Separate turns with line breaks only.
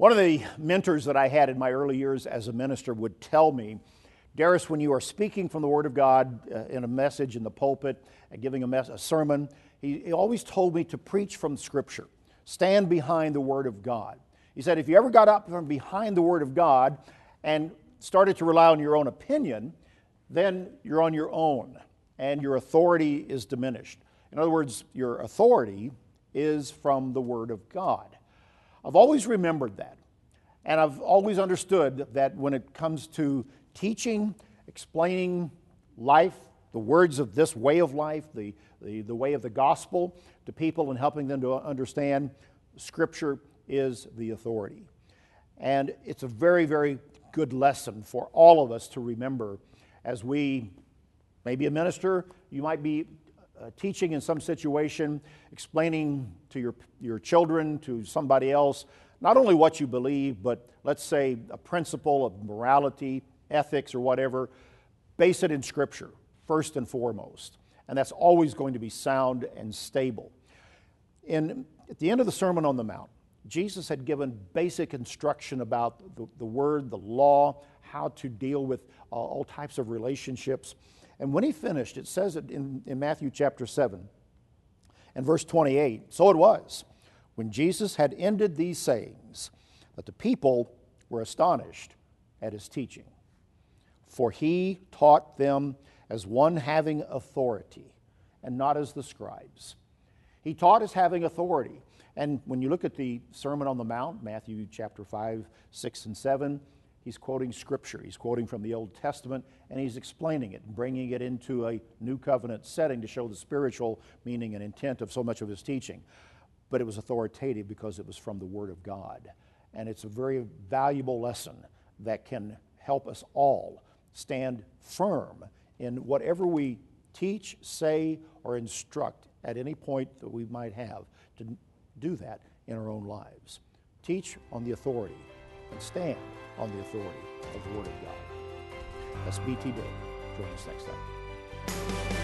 One of the mentors that I had in my early years as a minister would tell me, Darius, when you are speaking from the Word of God uh, in a message in the pulpit, uh, giving a, mes- a sermon, he, he always told me to preach from Scripture, stand behind the Word of God. He said, if you ever got up from behind the Word of God and started to rely on your own opinion, then you're on your own and your authority is diminished. In other words, your authority is from the Word of God. I've always remembered that. And I've always understood that when it comes to teaching, explaining life, the words of this way of life, the, the, the way of the gospel to people and helping them to understand, Scripture is the authority. And it's a very, very good lesson for all of us to remember as we, maybe a minister, you might be uh, teaching in some situation, explaining to your, your children, to somebody else, not only what you believe, but let's say a principle of morality, ethics, or whatever, base it in Scripture, first and foremost. And that's always going to be sound and stable. In, at the end of the Sermon on the Mount, Jesus had given basic instruction about the, the Word, the law, how to deal with uh, all types of relationships. And when he finished, it says it in, in Matthew chapter 7 and verse 28 so it was when Jesus had ended these sayings that the people were astonished at his teaching. For he taught them as one having authority and not as the scribes. He taught as having authority. And when you look at the Sermon on the Mount, Matthew chapter 5, 6, and 7, he's quoting scripture. He's quoting from the Old Testament and he's explaining it bringing it into a new covenant setting to show the spiritual meaning and intent of so much of his teaching. But it was authoritative because it was from the Word of God. And it's a very valuable lesson that can help us all stand firm in whatever we teach, say, or instruct at any point that we might have to do that in our own lives. Teach on the authority and stand on the authority of the Word of God. That's BT Daily. Join us next time.